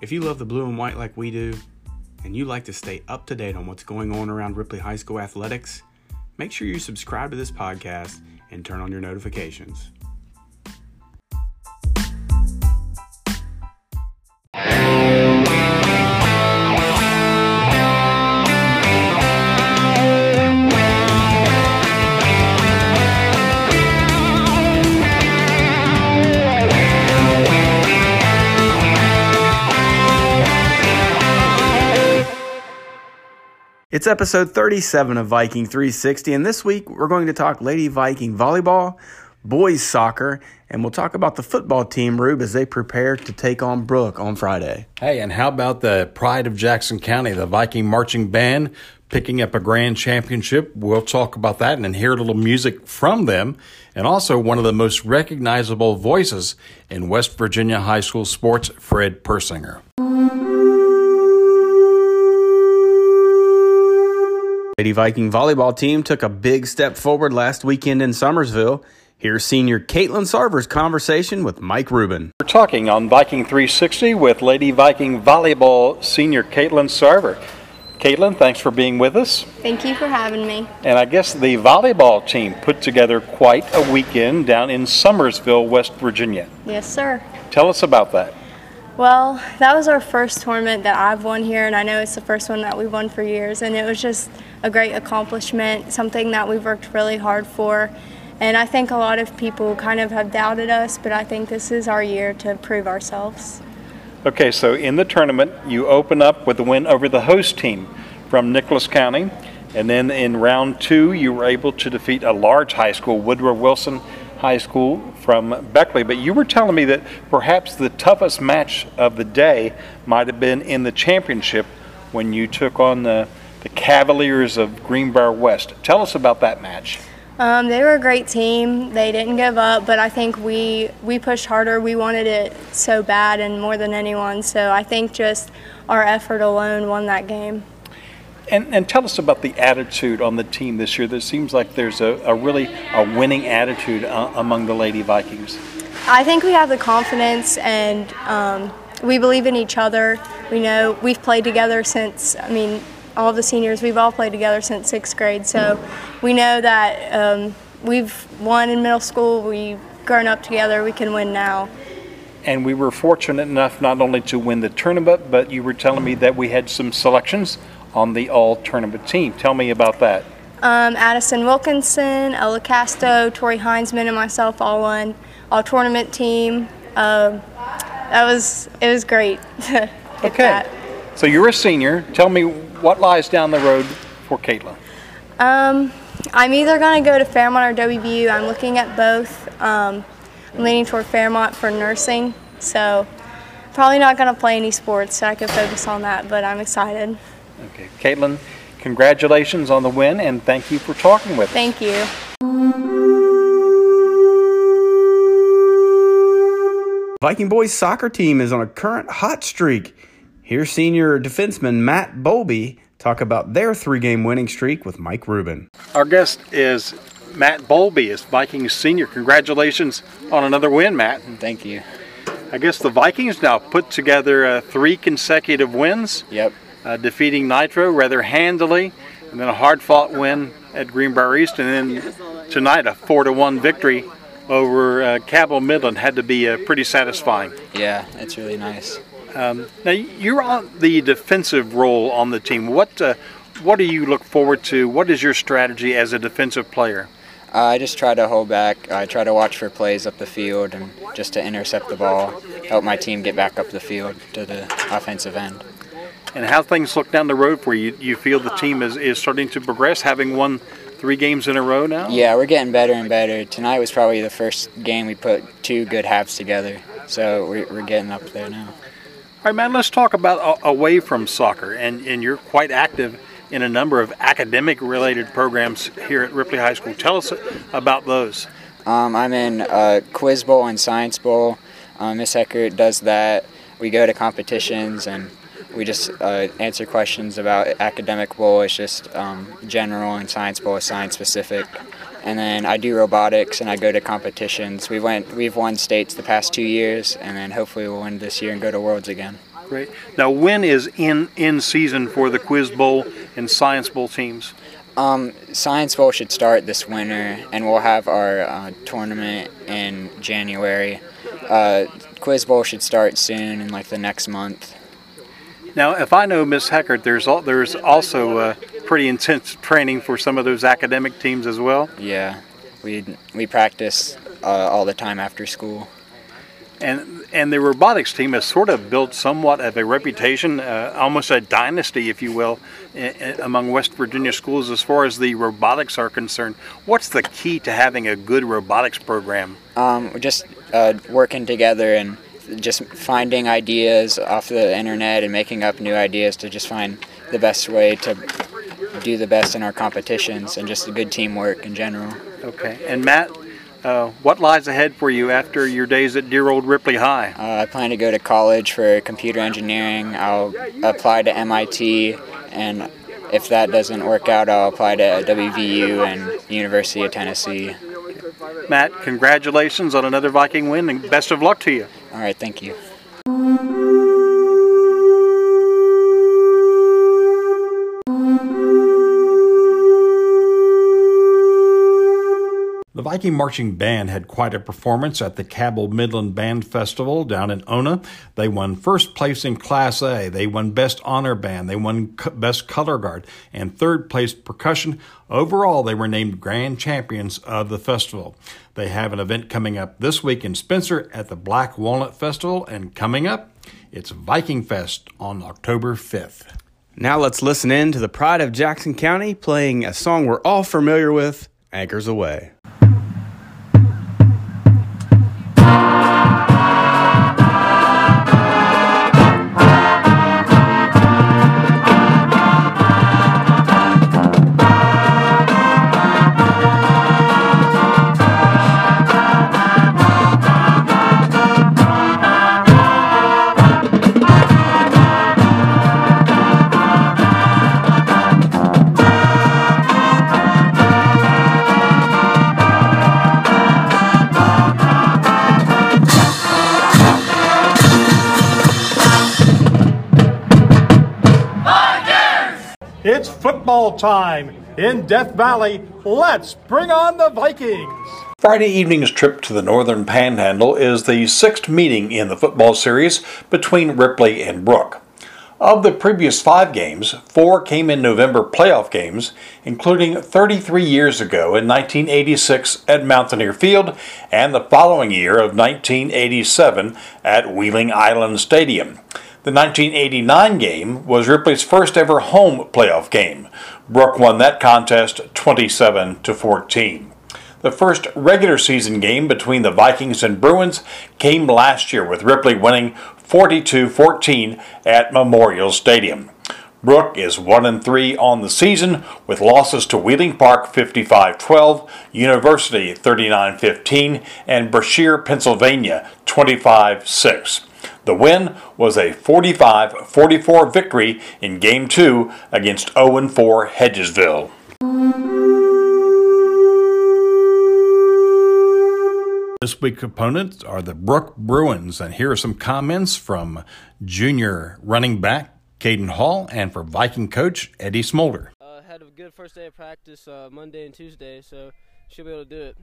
If you love the blue and white like we do, and you like to stay up to date on what's going on around Ripley High School athletics, make sure you subscribe to this podcast and turn on your notifications. It's episode 37 of Viking 360, and this week we're going to talk Lady Viking volleyball, boys soccer, and we'll talk about the football team, Rube, as they prepare to take on Brooke on Friday. Hey, and how about the pride of Jackson County, the Viking Marching Band, picking up a grand championship? We'll talk about that and hear a little music from them, and also one of the most recognizable voices in West Virginia high school sports, Fred Persinger. Lady Viking volleyball team took a big step forward last weekend in Summersville. Here's senior Caitlin Sarver's conversation with Mike Rubin. We're talking on Viking 360 with Lady Viking volleyball senior Caitlin Sarver. Caitlin, thanks for being with us. Thank you for having me. And I guess the volleyball team put together quite a weekend down in Summersville, West Virginia. Yes, sir. Tell us about that. Well, that was our first tournament that I've won here, and I know it's the first one that we've won for years. And it was just a great accomplishment, something that we've worked really hard for. And I think a lot of people kind of have doubted us, but I think this is our year to prove ourselves. Okay, so in the tournament, you open up with a win over the host team from Nicholas County. And then in round two, you were able to defeat a large high school, Woodrow Wilson High School from Beckley. But you were telling me that perhaps the toughest match of the day might have been in the championship when you took on the, the Cavaliers of Greenbrier West. Tell us about that match. Um, they were a great team. They didn't give up, but I think we we pushed harder. We wanted it so bad and more than anyone. So I think just our effort alone won that game. And, and tell us about the attitude on the team this year. There seems like there's a, a really a winning attitude uh, among the Lady Vikings. I think we have the confidence and um, we believe in each other. We know we've played together since, I mean, all the seniors, we've all played together since sixth grade. So we know that um, we've won in middle school, we've grown up together, we can win now. And we were fortunate enough not only to win the tournament, but you were telling me that we had some selections on the all tournament team. Tell me about that. Um, Addison Wilkinson, Ella Casto, Tori Heinzman, and myself all won all tournament team. Um, that was it was great. okay. That. So you're a senior. Tell me what lies down the road for Caitlin. Um, I'm either going to go to Fairmont or WVU. I'm looking at both. Um, I'm leaning toward Fairmont for nursing, so probably not going to play any sports, so I can focus on that. But I'm excited. Okay, Caitlin, congratulations on the win, and thank you for talking with us. Thank you. Viking boys soccer team is on a current hot streak. Here's senior defenseman Matt Bowlby talk about their three-game winning streak with Mike Rubin. Our guest is Matt Bowlby, is Vikings senior. Congratulations on another win, Matt. Thank you. I guess the Vikings now put together uh, three consecutive wins. Yep. Uh, defeating Nitro rather handily, and then a hard-fought win at Greenbrier East, and then tonight a four to one victory over uh, Cabell Midland had to be uh, pretty satisfying. Yeah, it's really nice. Um, now you're on the defensive role on the team. What uh, what do you look forward to? What is your strategy as a defensive player? Uh, I just try to hold back. I try to watch for plays up the field and just to intercept the ball, help my team get back up the field to the offensive end. And how things look down the road for you? You feel the team is, is starting to progress, having won three games in a row now? Yeah, we're getting better and better. Tonight was probably the first game we put two good halves together, so we're, we're getting up there now. All right, man, let's talk about away from soccer. And, and you're quite active in a number of academic related programs here at Ripley High School. Tell us about those. Um, I'm in uh, Quiz Bowl and Science Bowl. Um, Miss Eckert does that. We go to competitions and we just uh, answer questions about academic bowl. It's just um, general and science bowl is science specific. And then I do robotics and I go to competitions. We went, we've won states the past two years, and then hopefully we'll win this year and go to Worlds again. Great. Now, when is in in season for the Quiz Bowl and Science Bowl teams? Um, Science Bowl should start this winter, and we'll have our uh, tournament in January. Uh, Quiz Bowl should start soon, in like the next month. Now, if I know Miss Heckert, there's al- there's also uh, pretty intense training for some of those academic teams as well. Yeah, we we practice uh, all the time after school. And and the robotics team has sort of built somewhat of a reputation, uh, almost a dynasty, if you will, among West Virginia schools as far as the robotics are concerned. What's the key to having a good robotics program? Um, just uh, working together and just finding ideas off the internet and making up new ideas to just find the best way to do the best in our competitions and just good teamwork in general. Okay. And Matt, uh, what lies ahead for you after your days at dear old Ripley High? Uh, I plan to go to college for computer engineering. I'll apply to MIT, and if that doesn't work out, I'll apply to WVU and University of Tennessee. Matt, congratulations on another Viking win and best of luck to you. All right, thank you. Viking Marching Band had quite a performance at the Cabell Midland Band Festival down in Ona. They won first place in Class A. They won Best Honor Band. They won Best Color Guard and third place percussion. Overall, they were named grand champions of the festival. They have an event coming up this week in Spencer at the Black Walnut Festival, and coming up, it's Viking Fest on October 5th. Now let's listen in to the pride of Jackson County playing a song we're all familiar with, Anchors Aweigh. Time in Death Valley. Let's bring on the Vikings. Friday evening's trip to the Northern Panhandle is the sixth meeting in the football series between Ripley and Brooke. Of the previous five games, four came in November playoff games, including 33 years ago in 1986 at Mountaineer Field and the following year of 1987 at Wheeling Island Stadium. The 1989 game was Ripley's first ever home playoff game. Brooke won that contest 27 to 14. The first regular season game between the Vikings and Bruins came last year with Ripley winning 42-14 at Memorial Stadium. Brooke is 1 and 3 on the season with losses to Wheeling Park 55-12, University 39-15, and Brashear, Pennsylvania 25-6. The win was a 45-44 victory in Game 2 against 0-4 Hedgesville. This week's opponents are the Brooke Bruins, and here are some comments from junior running back Caden Hall and for Viking coach Eddie Smolder. Uh, had a good first day of practice uh, Monday and Tuesday, so should be able to do it.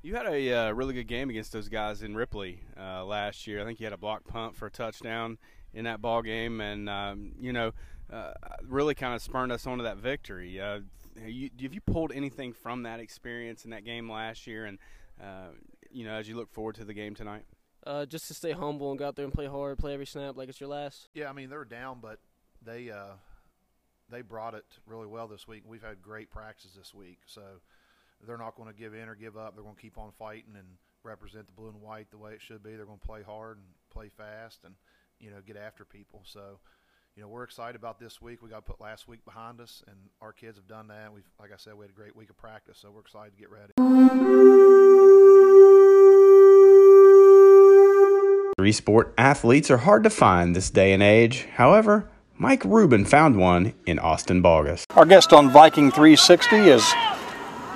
You had a uh, really good game against those guys in Ripley uh, last year. I think you had a block punt for a touchdown in that ball game, and um, you know, uh, really kind of spurned us onto that victory. Uh, you, have you pulled anything from that experience in that game last year, and uh, you know, as you look forward to the game tonight? Uh, just to stay humble and go out there and play hard, play every snap like it's your last. Yeah, I mean they were down, but they uh, they brought it really well this week. We've had great practices this week, so they're not going to give in or give up. They're going to keep on fighting and represent the blue and white the way it should be. They're going to play hard and play fast and you know get after people. So you know we're excited about this week. We got to put last week behind us, and our kids have done that. We've like I said, we had a great week of practice, so we're excited to get ready. Three sport athletes are hard to find this day and age. However, Mike Rubin found one in Austin Bogus. Our guest on Viking 360 is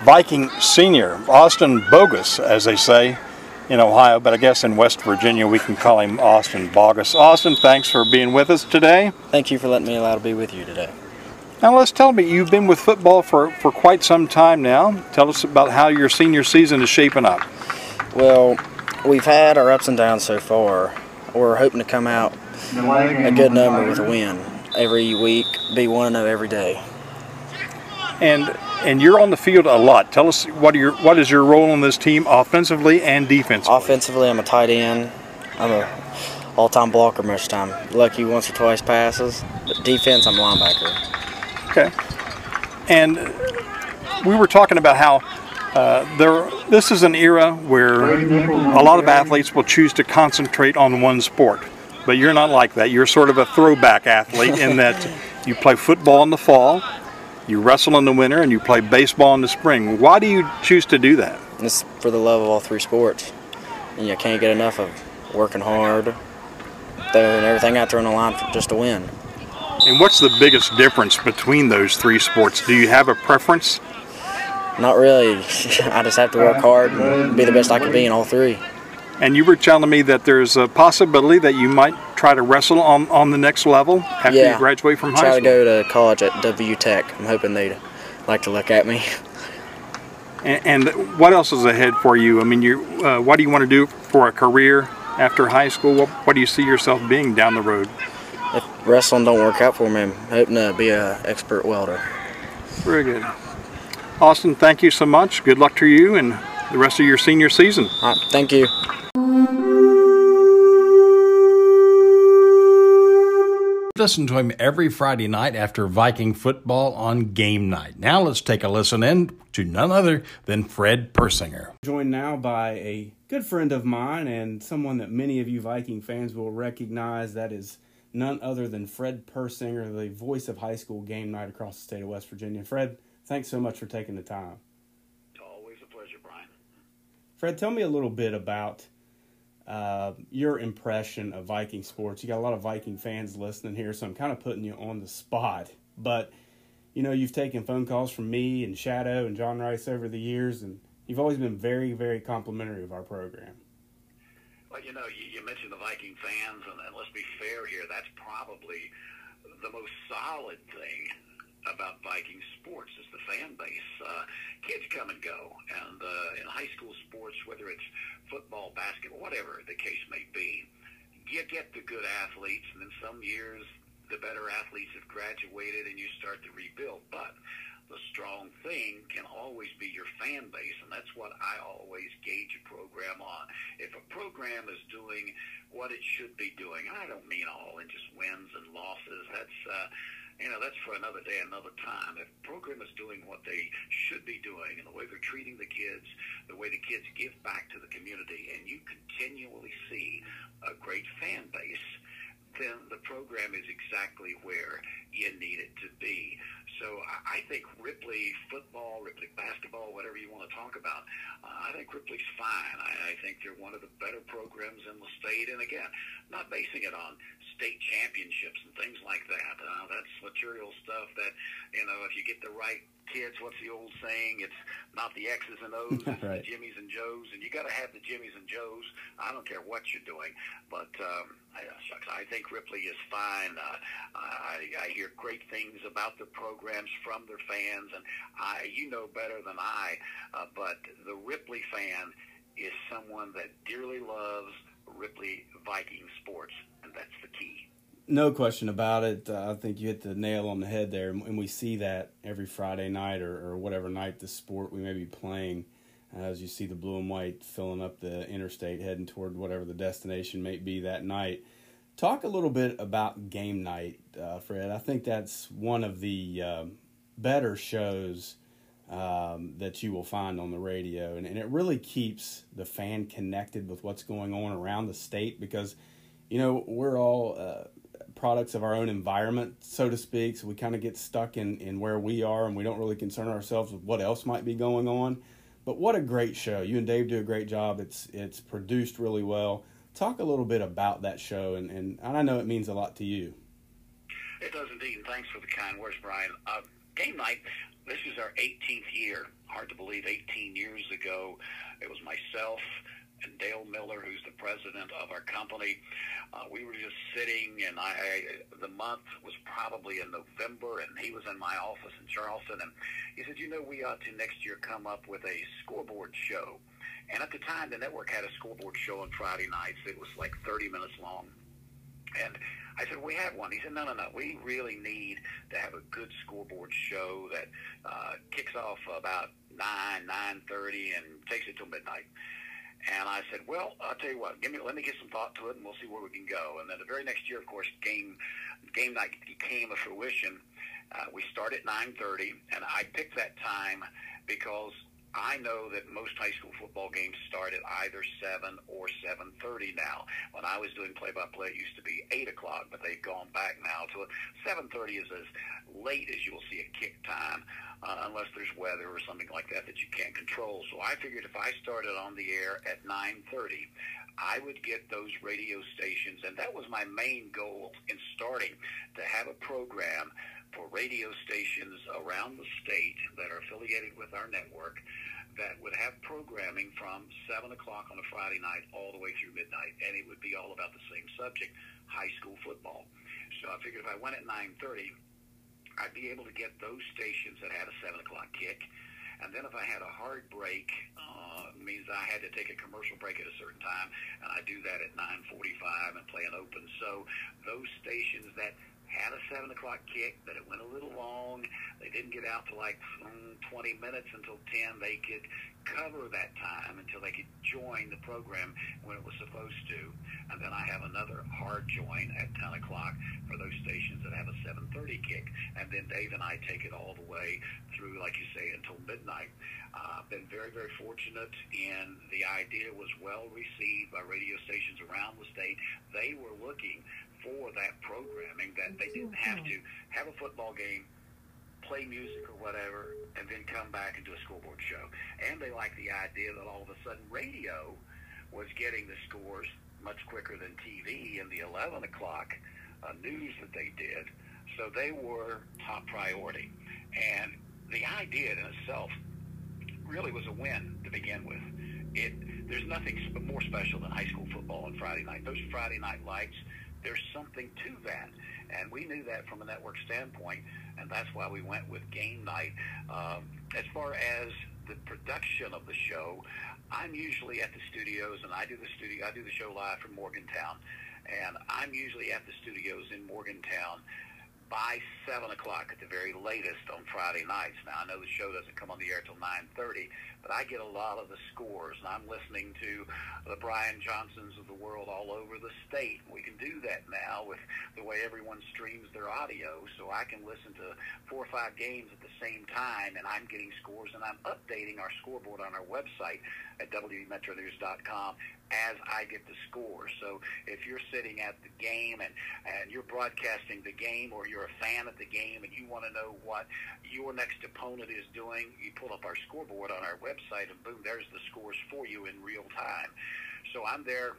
Viking senior Austin Bogus, as they say, in Ohio, but I guess in West Virginia we can call him Austin Bogus. Austin, thanks for being with us today. Thank you for letting me allow to be with you today. Now let's tell me, you've been with football for, for quite some time now. Tell us about how your senior season is shaping up. Well, we've had our ups and downs so far. We're hoping to come out a good number with a win every week, be one of every day. And and you're on the field a lot. Tell us what your what is your role on this team, offensively and defensively? Offensively, I'm a tight end. I'm a all-time blocker most time. Lucky once or twice passes. But defense, I'm a linebacker. Okay. And we were talking about how uh, there. This is an era where a lot of athletes will choose to concentrate on one sport, but you're not like that. You're sort of a throwback athlete in that you play football in the fall, you wrestle in the winter, and you play baseball in the spring. Why do you choose to do that? It's for the love of all three sports. And you can't get enough of working hard, throwing everything out there on the line for just to win. And what's the biggest difference between those three sports? Do you have a preference? Not really. I just have to work hard and be the best I can be in all three. And you were telling me that there's a possibility that you might try to wrestle on, on the next level after yeah. you graduate from high Try school. to go to college at W Tech. I'm hoping they'd like to look at me. And, and what else is ahead for you? I mean, you uh, what do you want to do for a career after high school? What, what do you see yourself being down the road? If wrestling don't work out for me, I'm hoping to be an expert welder. Very good. Austin, thank you so much. Good luck to you and the rest of your senior season. All right, thank you. Listen to him every Friday night after Viking football on game night. Now let's take a listen in to none other than Fred Persinger. Joined now by a good friend of mine and someone that many of you Viking fans will recognize. That is none other than Fred Persinger, the voice of high school game night across the state of West Virginia. Fred, thanks so much for taking the time. Always a pleasure, Brian. Fred, tell me a little bit about uh, your impression of Viking sports. You got a lot of Viking fans listening here, so I'm kind of putting you on the spot. But you know, you've taken phone calls from me and Shadow and John Rice over the years, and you've always been very, very complimentary of our program. Well, you know, you, you mentioned the Viking fans, and, and let's be fair here. That's probably the most solid thing about Viking sports is the fan base. Uh, kids come and go, and uh, in high school sports, whether it's football, basketball, whatever the case may be, you get the good athletes, and then some years the better athletes have graduated, and you start to rebuild. But the strong thing can always be your fan base, and that's what I always gauge a program on. If a program is doing what it should be doing, and I don't mean all in just wins and losses. That's uh, you know, that's for another day, another time. If program is doing what they should be doing and the way they're treating the kids, the way the kids give back to the community, and you continually see a great fan base, then the program is exactly where you need it to be. So I think Ripley football, Ripley basketball, whatever you want to talk about, uh, I think Ripley's fine. I, I think they're one of the better programs in the state. And again, not basing it on state championships and things like that. Uh, that's material stuff that, you know, if you get the right kids, what's the old saying? It's not the X's and O's, it's Right. the Jimmys and Joes. And you got to have the Jimmys and Joes. I don't care what you're doing. But um, I, shucks, I think Ripley is fine. Uh, I, I hear great things about the programs from their fans, and I, you know better than I. Uh, but the Ripley fan is someone that dearly loves Ripley Viking sports, and that's the key. No question about it. Uh, I think you hit the nail on the head there, and we see that every Friday night or, or whatever night the sport we may be playing. Uh, as you see the blue and white filling up the interstate, heading toward whatever the destination may be that night. Talk a little bit about game night, uh, Fred. I think that's one of the um better shows um, that you will find on the radio, and, and it really keeps the fan connected with what's going on around the state because, you know, we're all uh, products of our own environment, so to speak. So we kind of get stuck in, in where we are and we don't really concern ourselves with what else might be going on. But what a great show. You and Dave do a great job. It's it's produced really well. Talk a little bit about that show and, and, and I know it means a lot to you. It does indeed, and thanks for the kind words, Brian. Uh, game night, this is our 18th year. Hard to believe 18 years ago, it was myself and Dale Miller, who's the president of our company. Uh, we were just sitting, and I, I the month was probably in November, and he was in my office in Charleston, and he said, "You know, we ought to next year come up with a scoreboard show." And at the time, the network had a scoreboard show on Friday nights. It was like 30 minutes long, and I said, we have one. He said, no, no, no. We really need to have a good scoreboard show that uh, kicks off about 9, 9.30 and takes it till midnight. And I said, well, I'll tell you what, give me, let me get some thought to it and we'll see where we can go. And then the very next year, of course, game, game night came to fruition. Uh, we start at 9.30 and I picked that time because I know that most high school football games start at either 7 or 7.30 now. When I was doing play-by-play, it used to be 8 o'clock, but they've gone back now to 7.30 is as late as you will see a kick time, uh, unless there's weather or something like that that you can't control. So I figured if I started on the air at 9.30, I would get those radio stations, and that was my main goal in starting, to have a program for radio stations around the state that are affiliated with our network that would have programming from 7 o'clock on a Friday night all the way through midnight, and it would be all about the same subject, high school football. So I figured if I went at 9.30, I'd be able to get those stations that had a 7 o'clock kick. And then if I had a hard break, uh, means I had to take a commercial break at a certain time, and I do that at 9.45 and play an open. So those stations that had a 7 o'clock kick, but it went a little long. They didn't get out to like mm, 20 minutes until 10. They could cover that time until they could join the program when it was supposed to. And then I have another hard join at 10 o'clock for those stations that have a 7.30 kick. And then Dave and I take it all the way through, like you say, until midnight. I've uh, been very, very fortunate, and the idea was well received by radio stations around the state. They were looking for that programming that they didn't have to have a football game, play music or whatever, and then come back and do a scoreboard show. And they liked the idea that all of a sudden radio was getting the scores much quicker than TV in the 11 o'clock uh, news that they did. So they were top priority. And the idea in itself really was a win to begin with. It there's nothing more special than high school football on Friday night. Those Friday night lights there's something to that. And we knew that from a network standpoint, and that's why we went with game night. Um, as far as the production of the show, I'm usually at the studios, and I do the studio. I do the show live from Morgantown, and I'm usually at the studios in Morgantown by seven o'clock at the very latest on Friday nights. Now I know the show doesn't come on the air till nine thirty, but I get a lot of the scores, and I'm listening to the Brian Johnsons of the world all over the state. We can do that now with the way everyone streams their audio, so I can listen to four or five games at the same time, and I'm getting scores, and I'm updating our scoreboard on our website at wvmetronews.com as I get the score. So if you're sitting at the game and, and you're broadcasting the game or you're a fan of the game and you want to know what your next opponent is doing, you pull up our scoreboard on our website and boom, there's the scores for you in real time. So I'm there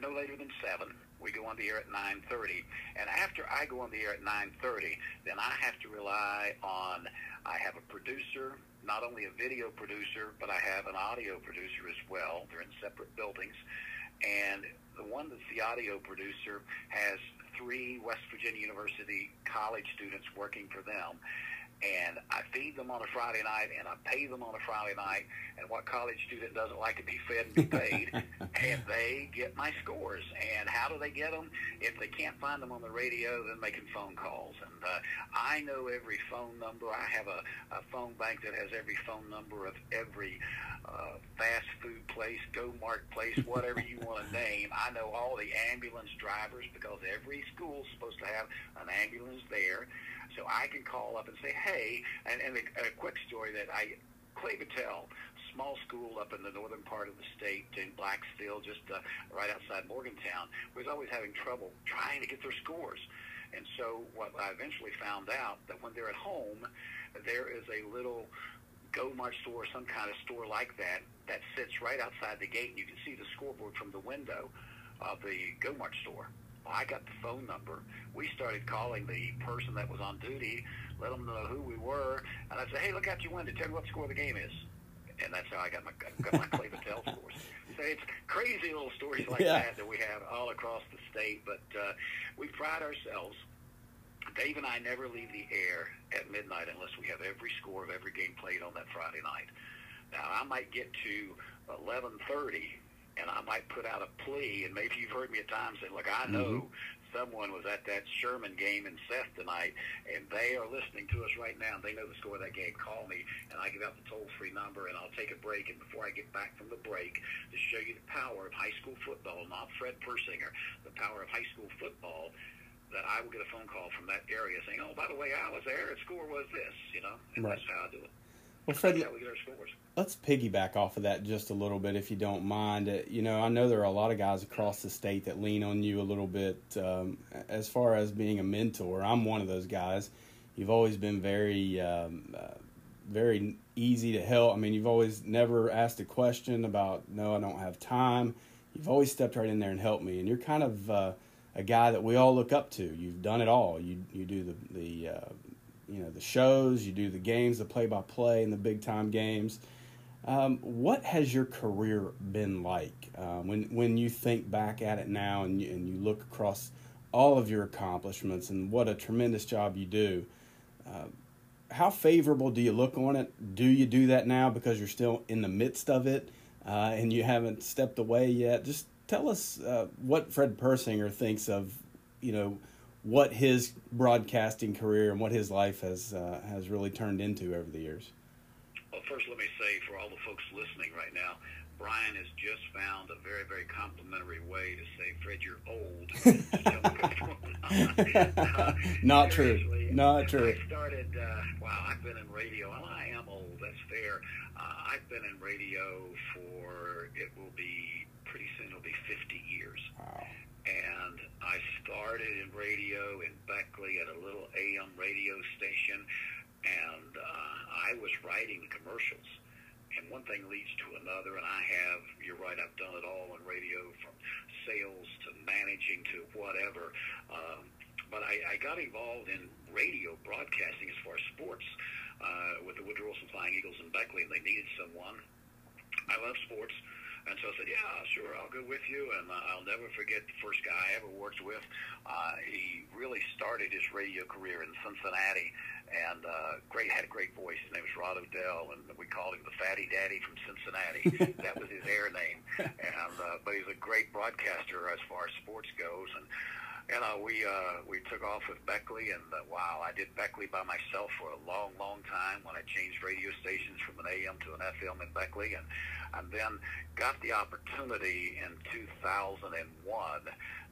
no later than 7. We go on the air at 9.30. And after I go on the air at 9.30, then I have to rely on, I have a producer not only a video producer, but I have an audio producer as well. They're in separate buildings. And the one that's the audio producer has three West Virginia University college students working for them and I feed them on a Friday night, and I pay them on a Friday night. And what college student doesn't like to be fed and be paid? and they get my scores. And how do they get them? If they can't find them on the radio, then making phone calls. And uh, I know every phone number. I have a, a phone bank that has every phone number of every uh, fast food place, Go Mart place, whatever you want to name. I know all the ambulance drivers because every school's supposed to have an ambulance there. So I can call up and say, hey, and, and a, a quick story that I, Clay Battelle, small school up in the northern part of the state in Blacksville, just uh, right outside Morgantown, was always having trouble trying to get their scores. And so what I eventually found out that when they're at home, there is a little Go Mart store, some kind of store like that, that sits right outside the gate, and you can see the scoreboard from the window of the Go Mart store. I got the phone number. We started calling the person that was on duty, let them know who we were, and I said, "Hey, look out your window. Tell me what the score of the game is." And that's how I got my got my Clay Battelle scores. So it's crazy little stories like Yeah. that that we have all across the state. But uh, we pride ourselves. Dave and I never leave the air at midnight unless we have every score of every game played on that Friday night. Now I might get to 11:30 and I might put out a plea, and maybe you've heard me at times say, "Look, I know mm-hmm. someone was at that Sherman game in Seth tonight, and they are listening to us right now. and They know the score of that game. Call me, and I give out the toll-free number, and I'll take a break. And before I get back from the break, to show you the power of high school football, not Fred Persinger, the power of high school football." That I will get a phone call from that area saying, "Oh, by the way, I was there. The score was this," you know, and Right. that's how I do it. Well, Fred, how we get our scores. let's piggyback off of that just a little bit, if you don't mind. Uh, You know, I know there are a lot of guys across the state that lean on you a little bit um, as far as being a mentor. I'm one of those guys. You've always been very, um, uh, very easy to help. I mean, you've always never asked a question about, no, I don't have time. You've always stepped right in there and helped me, and you're kind of uh, a guy that we all look up to. You've done it all. You you do the the uh, you know the shows, you do the games, the play by play, and the big time games. Um, what has your career been like uh, when when you think back at it now and you, and you look across all of your accomplishments and what a tremendous job you do? Uh, how favorable do you look on it? Do you do that now because you're still in the midst of it uh, and you haven't stepped away yet? Just tell us uh, what Fred Persinger thinks of, you know, what his broadcasting career and what his life has uh, has really turned into over the years. Well, first, let me say for all the folks listening right now, Brian has just found a very, very complimentary way to say, Fred, you're old. Uh, Not true. Not true. I started, uh, wow, I've been in radio, and I am old, that's fair. Uh, I've been in radio for, it will be, pretty soon it'll be 50 years. Wow. And I started in radio in Beckley at a little AM radio station, and uh, I was writing commercials. And one thing leads to another, and I have, you're right, I've done it all in radio from sales to managing to whatever. Um, but I, I got involved in radio broadcasting as far as sports uh, with the Woodrow Wilson Flying Eagles in Beckley, and they needed someone. I love sports. And so I said, yeah, sure, I'll go with you. And uh, I'll never forget the first guy I ever worked with. Uh, he really started his radio career in Cincinnati and uh, great had a great voice. His name was Rod Odell, and we called him the Fatty Daddy from Cincinnati. that was his air name. And uh, but he's a great broadcaster as far as sports goes. And you know, we uh, we took off with Beckley, and uh, wow, I did Beckley by myself for a long, long time when I changed radio stations from an AM to an FM in Beckley, and and then got the opportunity in 2001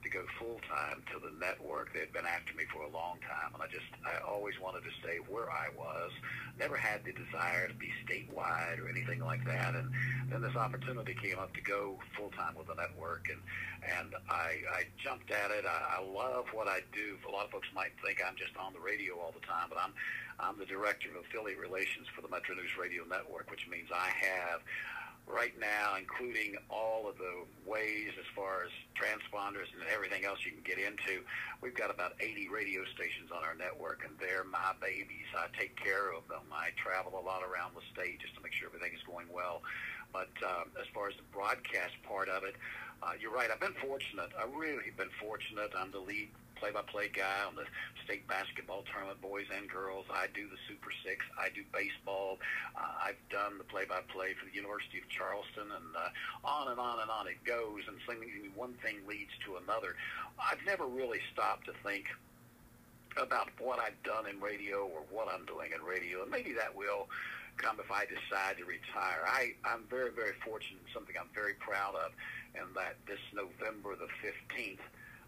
to go full time to the network. They'd been after me for a long time, and I just I always wanted to stay where I was. Never had the desire to be statewide or anything like that. And then this opportunity came up to go full time with the network, and and I I jumped at it. I, I love what I do. A lot of folks might think I'm just on the radio all the time, but I'm I'm the director of affiliate relations for the Metro News Radio Network, which means I have right now, including all of the ways as far as transponders and everything else you can get into. We've got about 80 radio stations on our network, and they're my babies. I take care of them. I travel a lot around the state just to make sure everything is going well. But um, as far as the broadcast part of it, uh, you're right. I've been fortunate. I really been fortunate. I'm the lead play-by-play guy on the state basketball tournament, boys and girls. I do the Super Six. I do baseball. Uh, I've done the play-by-play for the University of Charleston, and uh, on and on and on it goes. And something, one thing leads to another. I've never really stopped to think about what I've done in radio or what I'm doing in radio, and maybe that will come if I decide to retire. I, I'm very, very fortunate, something I'm very proud of, and that this November the 15th,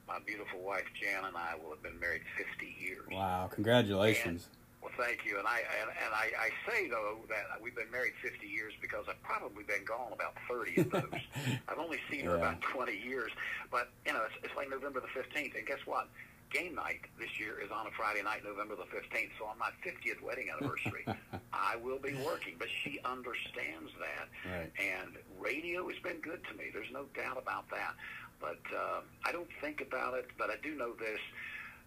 my beautiful wife Jan and I will have been married 50 years. Wow, congratulations. Well, thank you. And I and, and I, I say though that we've been married 50 years because I've probably been gone about 30 of those. I've only seen her about 20 years, but you know it's, it's like November the 15th, and guess what? Game night this year is on a Friday night, November the 15th. So on my 50th wedding anniversary, I will be working. But she understands that, Right. and radio has been good to me. There's no doubt about that. But uh, I don't think about it. But I do know this.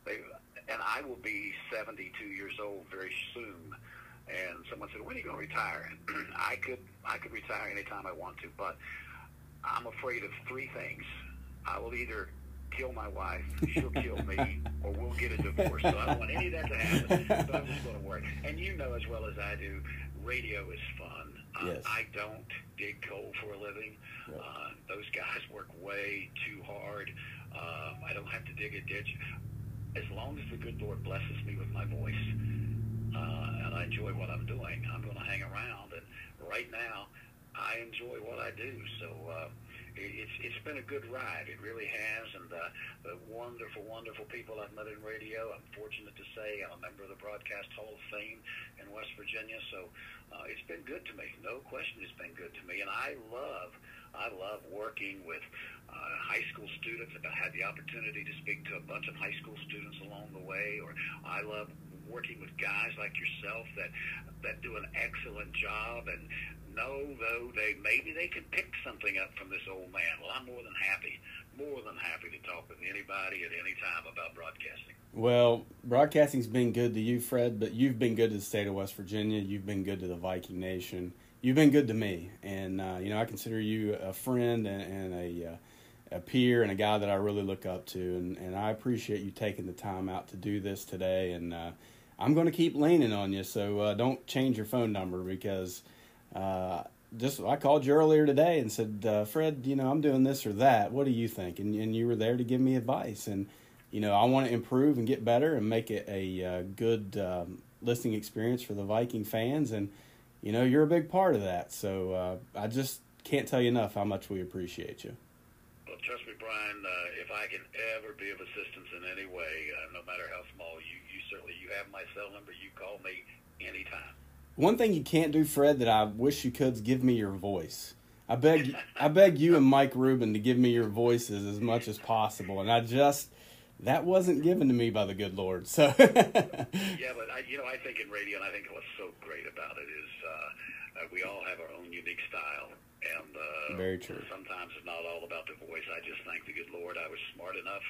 They, and I will be 72 years old very soon. And someone said, "When are you going to retire?" And I could I could retire anytime I want to, but I'm afraid of three things. I will either kill my wife, she'll kill me, or we'll get a divorce. So I don't want any of that to happen, but I'm just going to work. And you know as well as I do, radio is fun. Uh, Yes. I don't dig coal for a living. Uh, those guys work way too hard. Um, I don't have to dig a ditch. As long as the good Lord blesses me with my voice, uh, and I enjoy what I'm doing, I'm going to hang around. And right now, I enjoy what I do. So uh, it, it's it's been a good ride. It really has. And uh, the wonderful, wonderful people I've met in radio. I'm fortunate to say I'm a member of the Broadcast Hall of Fame in West Virginia. So uh, it's been good to me. No question, it's been good to me. And I love. I love working with uh, high school students. I've had the opportunity to speak to a bunch of high school students along the way, or I love working with guys like yourself that that do an excellent job and know though they maybe they can pick something up from this old man. Well, I'm more than happy, more than happy to talk with anybody at any time about broadcasting. Well, broadcasting's been good to you, Fred, but you've been good to the state of West Virginia. You've been good to the Viking Nation. You've been good to me, and uh, you know I consider you a friend and, and a uh, a peer and a guy that I really look up to, and, and I appreciate you taking the time out to do this today. And uh, I'm going to keep leaning on you, so uh, don't change your phone number because uh, just I called you earlier today and said, uh, Fred, you know I'm doing this or that. What do you think? And and you were there to give me advice and you know, I want to improve and get better and make it a uh, good um, listening experience for the Viking fans. And, you know, you're a big part of that. So uh, I just can't tell you enough how much we appreciate you. Well, trust me, Brian. Uh, if I can ever be of assistance in any way, uh, no matter how small, you you certainly you have my cell number. You call me anytime. One thing you can't do, Fred, that I wish you could is give me your voice. I beg, I beg you and Mike Rubin to give me your voices as much as possible, and I just that wasn't given to me by the good Lord. So yeah, but I, you know, I think in radio, and I think what's so great about it is uh, uh, we all have our own unique style, and uh, Very true. Sometimes it's not all about the voice. I just thank the good Lord I was smart enough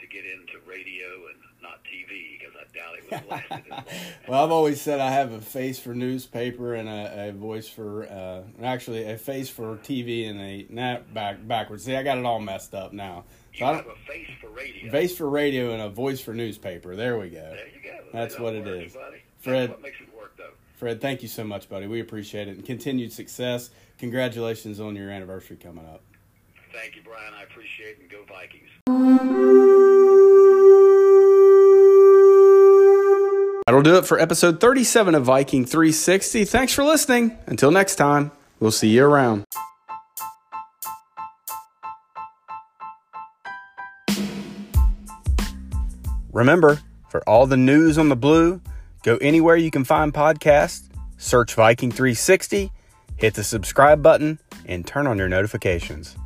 to get into radio and not TV because I doubt it would have lasted as long. Well, I've always said I have a face for newspaper and a, a voice for, uh, actually, a face for TV and a nah, back backwards. See, I got it all messed up now. You I have don't- a face for radio. face for radio and a voice for newspaper. There we go. There you go. That's It what it is. it works, is. buddy. Fred, That's what makes it work, though. Fred, thank you so much, buddy. We appreciate it and continued success. Congratulations on your anniversary coming up. Thank you, Brian. I appreciate it, and go Vikings. That'll do it for episode 37 of Viking 360. Thanks for listening. Until next time, we'll see you around. Remember, for all the news on the blue, go anywhere you can find podcasts, search Viking 360, hit the subscribe button, and turn on your notifications.